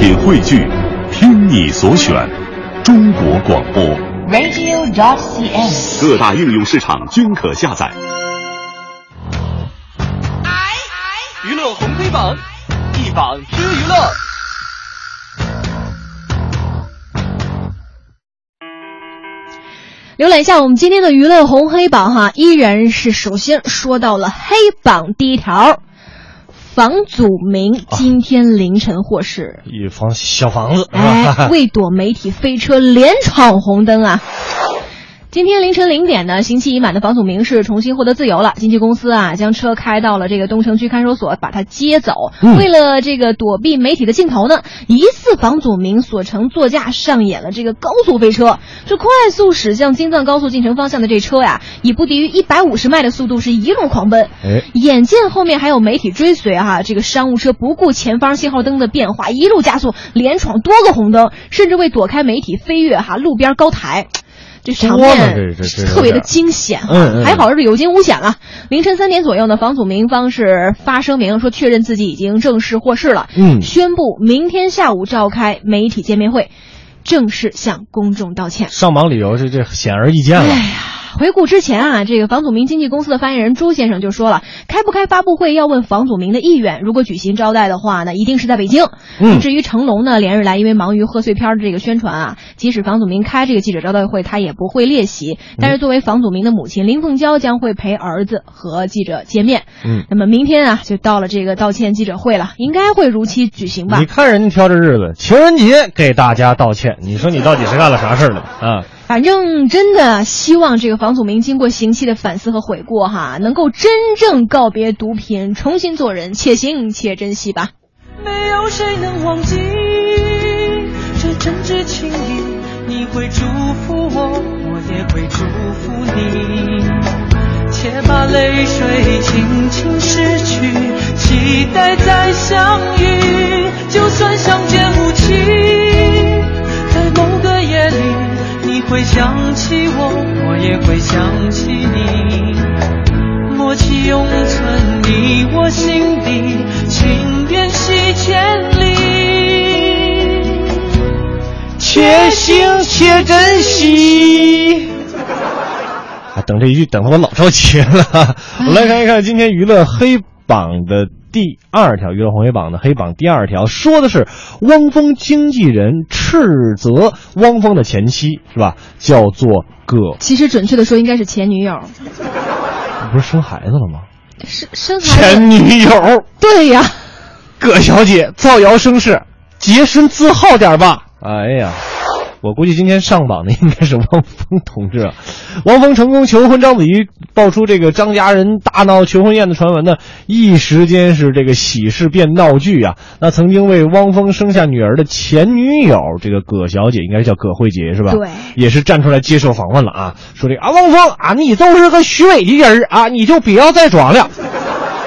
品汇聚，听你所选，中国广播。radio.dot.cn，。各大应用市场均可下载。娱乐红黑榜，一榜知娱乐。浏览一下我们今天的娱乐红黑榜哈，依然是首先说到了黑榜第一条，房祖名今天凌晨获释，一房小房子，哎，为躲媒体飞车连闯红灯啊！今天凌晨零点呢，刑期已满的房祖名是重新获得自由了。经纪公司啊，将车开到了这个东城区看守所，把他接走。嗯为了这个躲避媒体的镜头呢，疑似房祖名所乘座驾上演了这个高速飞车。这快速驶向京藏高速进城方向的这车呀，以不低于一百五十迈的速度是一路狂奔。哎，眼见后面还有媒体追随哈、这个商务车不顾前方信号灯的变化，一路加速，连闯多个红灯，甚至为躲开媒体飞跃哈、路边高台。这场面特别的惊险、还好是有惊无险了。凌晨三点左右呢，房祖名方是发声明说确认自己已经正式获释了，嗯宣布明天下午召开媒体见面会，正式向公众道歉。上榜理由是这显而易见了。哎呀，回顾之前啊，这个房祖名经纪公司的发言人朱先生就说了，开不开发布会要问房祖名的意愿。如果举行招待的话呢，一定是在北京。嗯至于成龙呢，连日来因为忙于贺岁片的这个宣传啊，即使房祖名开这个记者招待会，他也不会列席。但是作为房祖名的母亲林凤娇将会陪儿子和记者见面。嗯，那么明天啊，就到了这个道歉记者会了，应该会如期举行吧你？看人家挑这日子，情人节给大家道歉，你说你到底是干了啥事儿了啊？反正真的希望这个房祖名经过刑期的反思和悔过哈，能够真正告别毒品，重新做人，且行且珍惜吧。没有谁能忘记这真挚情谊，你会祝福我，我也会祝福你。且把泪水轻轻拭去，期待再相遇。就算相见会想起我，我也会想起你。默契永存你我心底，情缘系千里，且行且珍惜。啊，等这一句等的我老着急了。我来看一看今天娱乐黑榜的第二条，娱乐红黑榜的黑榜第二条说的是汪峰经纪人斥责汪峰的前妻是吧？叫做葛，其实准确的说，应该是前女友，不是生孩子了吗？生生孩子。前女友对呀，葛小姐造谣生事，洁身自好点吧。哎呀，我估计今天上榜的应该是汪峰同志啊。汪峰成功求婚章子怡，爆出这个张家人大闹求婚宴的传闻呢，一时间是这个喜事变闹剧啊。那曾经为汪峰生下女儿的前女友这个葛小姐，应该叫葛慧杰是吧？对也是站出来接受访问了啊，说这个啊，汪峰啊，你都是个虚伪的人儿啊，你就不要再装了。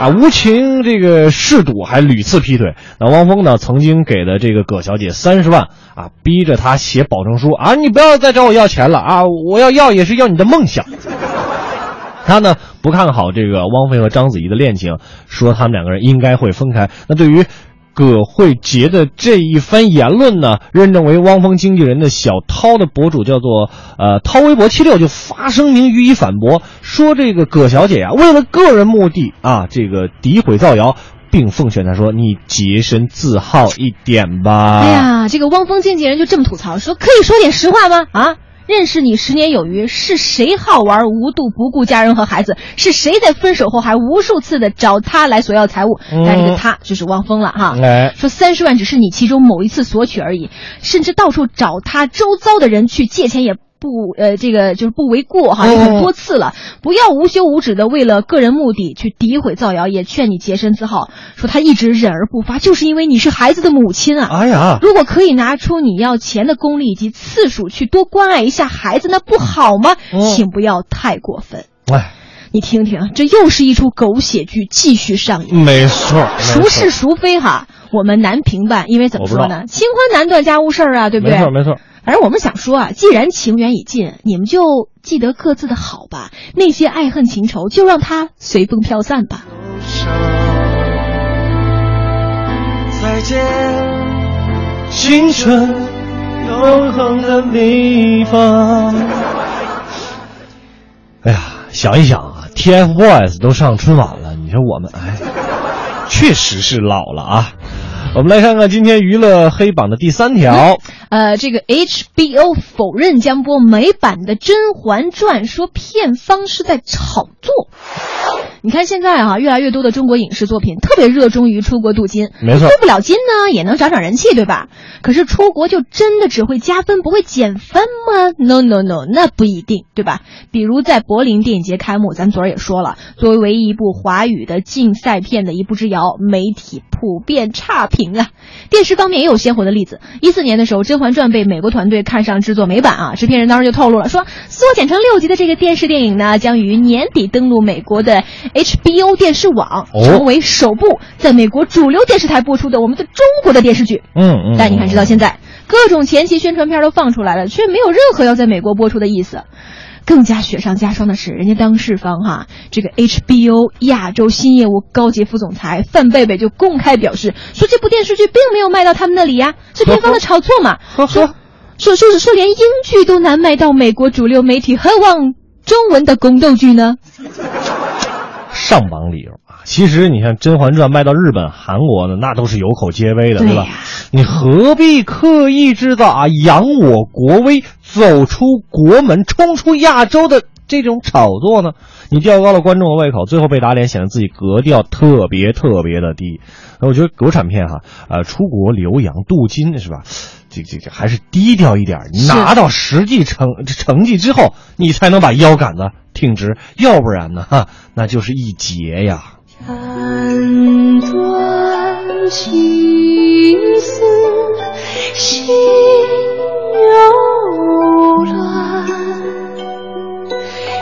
啊，无情这个嗜赌，还屡次劈腿。那汪峰呢，曾经给了这个葛小姐三十万啊，逼着她写保证书啊，你不要再找我要钱了啊，我要要也是要你的梦想。他呢不看好这个汪峰和章子怡的恋情，说他们两个人应该会分开。那对于葛慧杰的这一番言论呢，认证为汪峰经纪人的小涛的博主叫做呃涛微博七六就发声明予以反驳，说这个葛小姐呀、为了个人目的啊，这个诋毁造谣，并奉劝她说你洁身自好一点吧。哎呀，这个汪峰经纪人就这么吐槽说：“可以说点实话吗？啊，认识你十年有余，是谁好玩无度不顾家人和孩子？是谁在分手后还无数次的找他来索要财物？嗯但这个他就是汪峰了哈。哎，说三十万只是你其中某一次索取而已，甚至到处找他周遭的人去借钱也不呃这个就是不为过哈，嗯也很多次了，不要无休无止的为了个人目的去诋毁造谣，也劝你洁身自好。说他一直忍而不发，就是因为你是孩子的母亲啊。哎呀，如果可以拿出你要钱的功力以及次数去多关爱一下孩子，那不好吗？嗯请不要太过分。哎，你听听，这又是一出狗血剧继续上演。没错，孰是孰非哈，我们难评判，因为怎么说呢？清官难断家务事儿啊，对不对？没错没错。反正我们想说啊，既然情缘已尽，你们就记得各自的好吧，那些爱恨情仇就让它随风飘散吧。再见，青春永恒的地方。哎呀，想一想啊，TFBOYS 都上春晚了，你说我们哎，确实是老了啊。我们来看看今天娱乐黑榜的第三条。呃，这个 HBO 否认江波美版的《甄嬛传》，说片方是在炒作。你看现在啊，越来越多的中国影视作品特别热衷于出国镀金，没错镀不了金呢，也能涨涨人气，对吧？可是出国就真的只会加分不会减分吗？No No No，那不一定，对吧？比如在柏林电影节开幕，咱昨儿也说了，作为唯一一部华语的竞赛片的一步之遥，媒体普遍差评啊。电视方面也有鲜活的例子，一四年的时候，《甄嬛传》被美国团队看上制作美版啊，制片人当时就透露了，说缩减成六集的这个电视电影呢，将于年底登陆美国的 HBO 电视网，哦成为首部在美国主流电视台播出的我们的中国的电视剧。嗯嗯。但你看，直到现在，各种前期宣传片都放出来了，却没有任何要在美国播出的意思。更加雪上加霜的是，人家当事方哈，这个 HBO 亚洲新业务高级副总裁范贝贝就公开表示，说这部电视剧并没有卖到他们那里呀，是片方的炒作嘛。呵呵，说说说连英剧都难卖到美国主流媒体，何况中文的宫斗剧呢？上榜理由啊，其实你像《甄嬛传》卖到日本、韩国呢，那都是有口皆碑的，对吧？你何必刻意制造啊扬我国威、走出国门、冲出亚洲的这种炒作呢？你吊高了观众的胃口，最后被打脸，显得自己格调特别特别的低。那我觉得国产片哈，呃，出国留洋镀金是吧？这这这还是低调一点，你拿到实际成成绩之后，你才能把腰杆子挺直，要不然呢，哈，那就是一劫呀。斩断情丝心犹乱，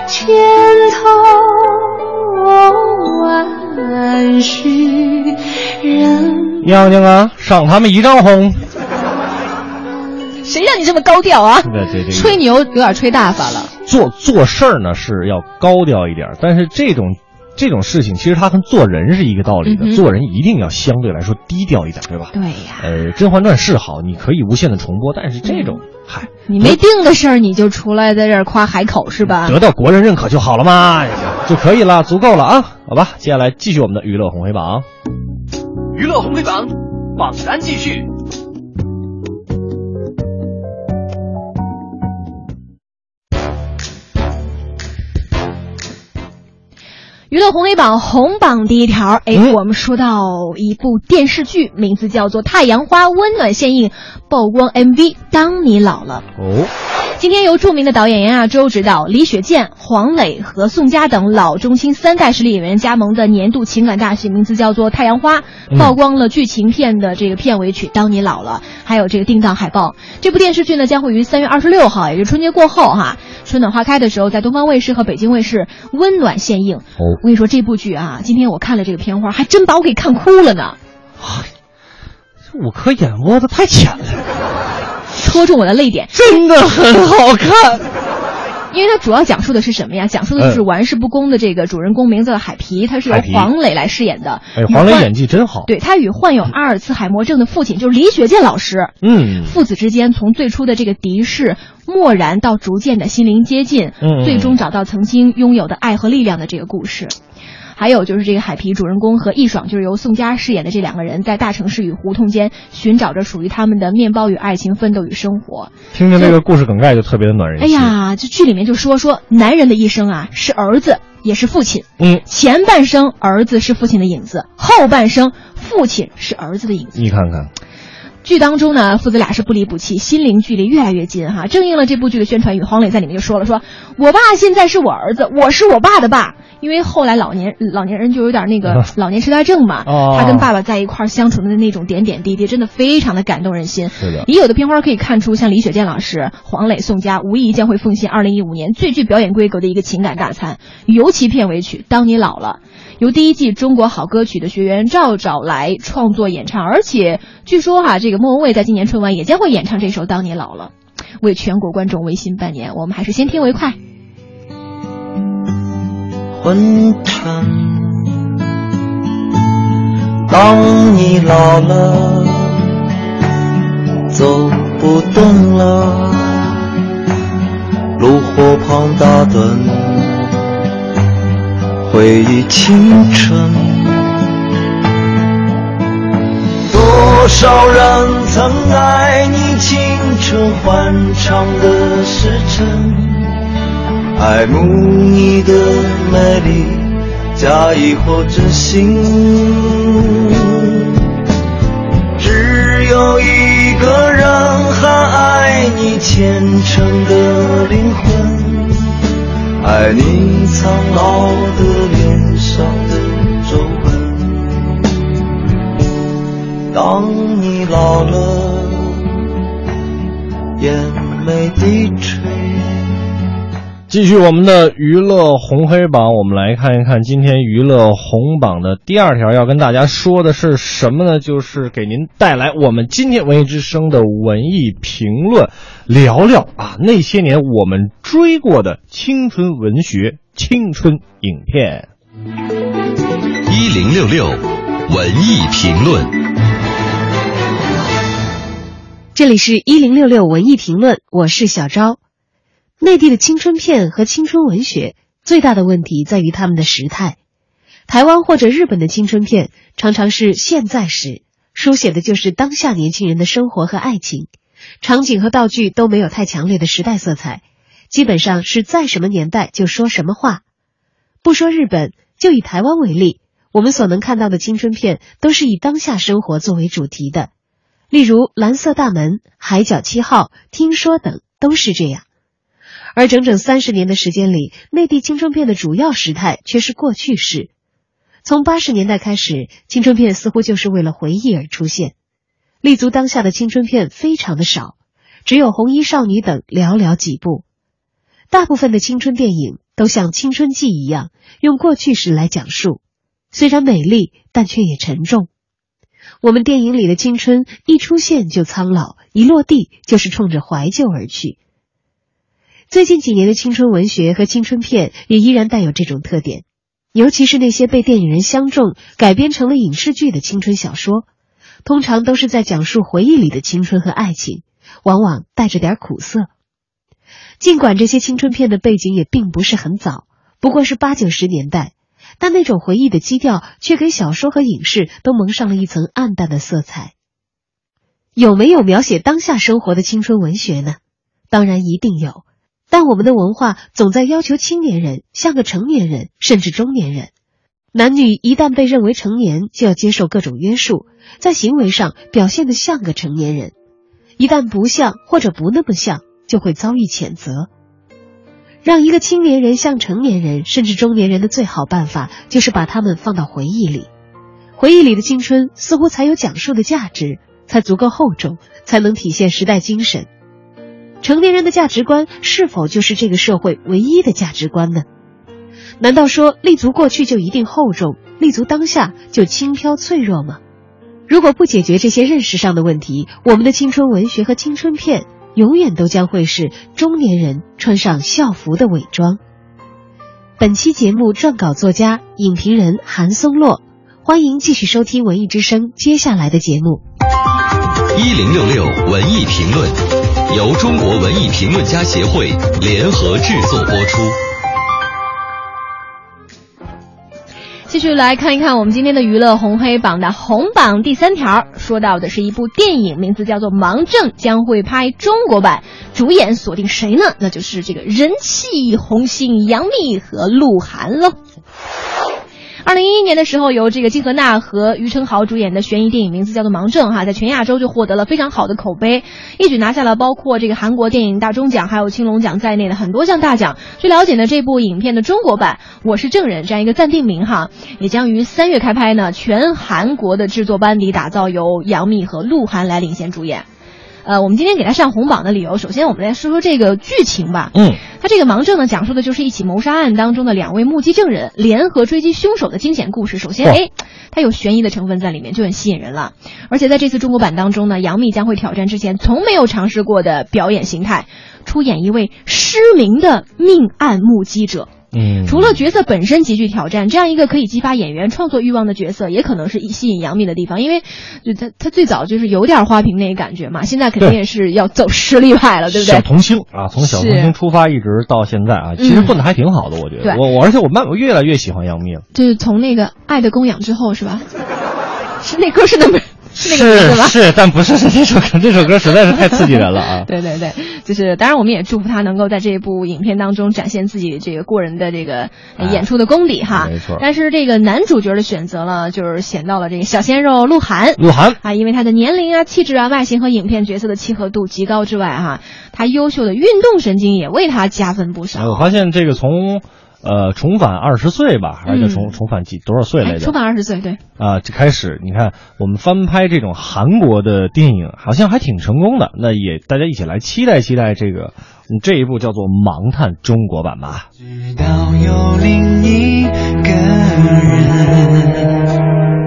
千头万绪人娘娘啊，赏他们一丈红。谁让你这么高调啊？对对对，吹牛有点吹大发了。做做事儿呢是要高调一点，但是这种这种事情其实它跟做人是一个道理的，嗯做人一定要相对来说低调一点，对吧？对呀，呃，《甄嬛传》是好，你可以无限的重播，但是这种，嗨，你没定的事儿你就出来在这儿夸海口是吧？得到国人认可就好了嘛，就可以了，足够了啊，好吧，接下来继续我们的娱乐红黑榜。娱乐红黑榜榜单继续。娱乐红黑榜红榜第一条，哎，嗯我们说到一部电视剧，名字叫做《太阳花温暖献映》，曝光 MV《当你老了》。哦，今天由著名的导演杨亚洲执导，李雪健、黄磊和宋佳等老中青三代实力演员加盟的年度情感大戏，名字叫做《太阳花》，嗯曝光了剧情片的这个片尾曲《当你老了》，还有这个定档海报。这部电视剧呢将会于三月二十六号，也就是春节过后哈，春暖花开的时候，在东方卫视和北京卫视温暖献映。哦我跟你说，这部剧啊，今天我看了这个片花，还真把我给看哭了呢，这五颗眼窝子太浅了，戳中我的泪点。真的很好看。因为它主要讲述的是什么呀？讲述的就是玩世不恭的这个主人公，名字叫海皮，他是由黄磊来饰演的。哎，黄磊演技真好。，对他与患有阿尔茨海默症的父亲，就是李雪健老师，嗯，父子之间从最初的这个敌视、漠然，到逐渐的心灵接近，嗯最终找到曾经拥有的爱和力量的这个故事。还有就是这个海皮主人公和易爽，就是由宋佳饰演的这两个人，在大城市与胡同间寻找着属于他们的面包与爱情、奋斗与生活。听听这个故事梗概就特别的暖人心。哎呀，这剧里面就说说男人的一生啊，是儿子也是父亲。嗯，前半生儿子是父亲的影子，后半生父亲是儿子的影子。你看看，剧当中呢，父子俩是不离不弃，心灵距离越来越近哈，正应了这部剧的宣传语。黄磊在里面就说了说，我爸现在是我儿子，我是我爸的爸。因为后来老年老年人就有点那个 老年痴呆症嘛，哦他跟爸爸在一块儿相处的那种点点滴滴，真的非常的感动人心。是的也有的片花可以看出，像李雪健老师、黄磊、宋佳，无疑将会奉献二零一五年最具表演规格的一个情感大餐。尤其片尾曲《当你老了》，由第一季中国好歌曲的学员赵找来创作演唱，而且据说哈、这个莫文蔚在今年春晚也将会演唱这首《当你老了》，为全国观众维新拜年。我们还是先听为快。昏沉。当你老了，走不动了，炉火旁打盹，回忆青春。多少人曾爱你青春欢畅的时辰，爱慕你的美丽，假意或真心。只有一个人还爱你虔诚的灵魂，爱你苍老的脸上的皱纹。当你老了，眼眉低垂。继续我们的娱乐红黑榜，我们来看一看今天娱乐红榜的第二条要跟大家说的是什么呢？就是给您带来我们今天文艺之声的文艺评论，聊聊啊那些年我们追过的青春文学、青春影片。一零六六文艺评论。这里是一零六六文艺评论，我是小昭。内地的青春片和青春文学最大的问题在于他们的时态。台湾或者日本的青春片常常是现在时，书写的就是当下年轻人的生活和爱情，场景和道具都没有太强烈的时代色彩，基本上是在什么年代就说什么话。不说日本，就以台湾为例，我们所能看到的青春片都是以当下生活作为主题的，例如《蓝色大门》《海角七号》《听说》等都是这样。而整整三十年的时间里，内地青春片的主要时态却是过去式。从八十年代开始，青春片似乎就是为了回忆而出现，立足当下的青春片非常的少，只有《红衣少女》等寥寥几部。大部分的青春电影都像《青春记》一样，用过去式来讲述，虽然美丽，但却也沉重。我们电影里的青春一出现就苍老，一落地就是冲着怀旧而去。最近几年的青春文学和青春片也依然带有这种特点，尤其是那些被电影人相中、改编成了影视剧的青春小说，通常都是在讲述回忆里的青春和爱情，往往带着点苦涩。尽管这些青春片的背景也并不是很早，不过是八九十年代，但那种回忆的基调却给小说和影视都蒙上了一层暗淡的色彩。有没有描写当下生活的青春文学呢？当然一定有。但我们的文化总在要求青年人像个成年人，甚至中年人。男女一旦被认为成年，就要接受各种约束，在行为上表现得像个成年人；一旦不像或者不那么像，就会遭遇谴责。让一个青年人像成年人，甚至中年人的最好办法，就是把他们放到回忆里。回忆里的青春似乎才有讲述的价值，才足够厚重，才能体现时代精神。成年人的价值观是否就是这个社会唯一的价值观呢？难道说立足过去就一定厚重，立足当下就轻飘脆弱吗？如果不解决这些认识上的问题，我们的青春文学和青春片永远都将会是中年人穿上校服的伪装。本期节目撰稿作家、影评人韩松洛，欢迎继续收听文艺之声接下来的节目。一零六六文艺评论。由中国文艺评论家协会联合制作播出。继续来看一看我们今天的娱乐红黑榜的红榜第三条，说到的是一部电影，名字叫做《盲症》，将会拍中国版，主演锁定谁呢？那就是这个人气红星杨幂和鹿晗喽。二零一一年的时候，由这个金荷娜和于承豪主演的悬疑电影，名字叫做《盲症》哈，在全亚洲就获得了非常好的口碑，一举拿下了包括这个韩国电影大钟奖还有青龙奖在内的很多项大奖。据了解呢，这部影片的中国版《我是证人》这样一个暂定名哈，也将于三月开拍呢。全韩国的制作班底打造，由杨幂和鹿晗来领衔主演。呃，我们今天给他上红榜的理由，首先我们来说说这个剧情吧。嗯，他这个盲证呢，讲述的就是一起谋杀案当中的两位目击证人联合追击凶手的惊险故事。首先，哎，它有悬疑的成分在里面，就很吸引人了。而且在这次中国版当中呢，杨幂将会挑战之前从没有尝试过的表演形态，出演一位失明的命案目击者。嗯，除了角色本身极具挑战，这样一个可以激发演员创作欲望的角色，也可能是吸引杨幂的地方，因为就他他最早就是有点花瓶那个感觉嘛，现在肯定也是要走实力派了，对不对？小童星啊，从小童星出发一直到现在啊，其实混的还挺好的，我觉得。我我而且我慢我越来越喜欢杨幂了。就是从那个《爱的供养》之后是吧？是那歌是那么。是是是，但不是是这首歌，这首歌实在是太刺激人了啊！对对对，就是当然我们也祝福他能够在这一部影片当中展现自己这个过人的这个演出的功底哈。没错。但是这个男主角的选择呢，就是选到了这个小鲜肉鹿晗。鹿晗啊，因为他的年龄啊、气质啊、外形和影片角色的契合度极高之外哈，他优秀的运动神经也为他加分不少。我发现这个从。呃，重返二十岁吧，还是叫重重返几多少岁来着？重返二十岁，对。啊，就开始，你看我们翻拍这种韩国的电影，好像还挺成功的。那也大家一起来期待期待这个这一部叫做《盲探》中国版吧。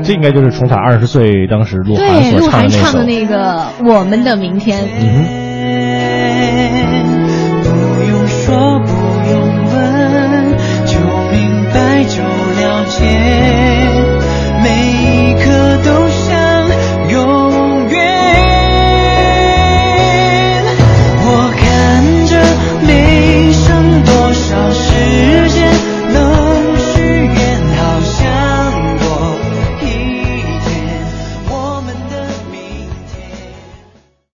这应该就是重返二十岁当时鹿晗所唱的那个《我们的明天》。嗯。天。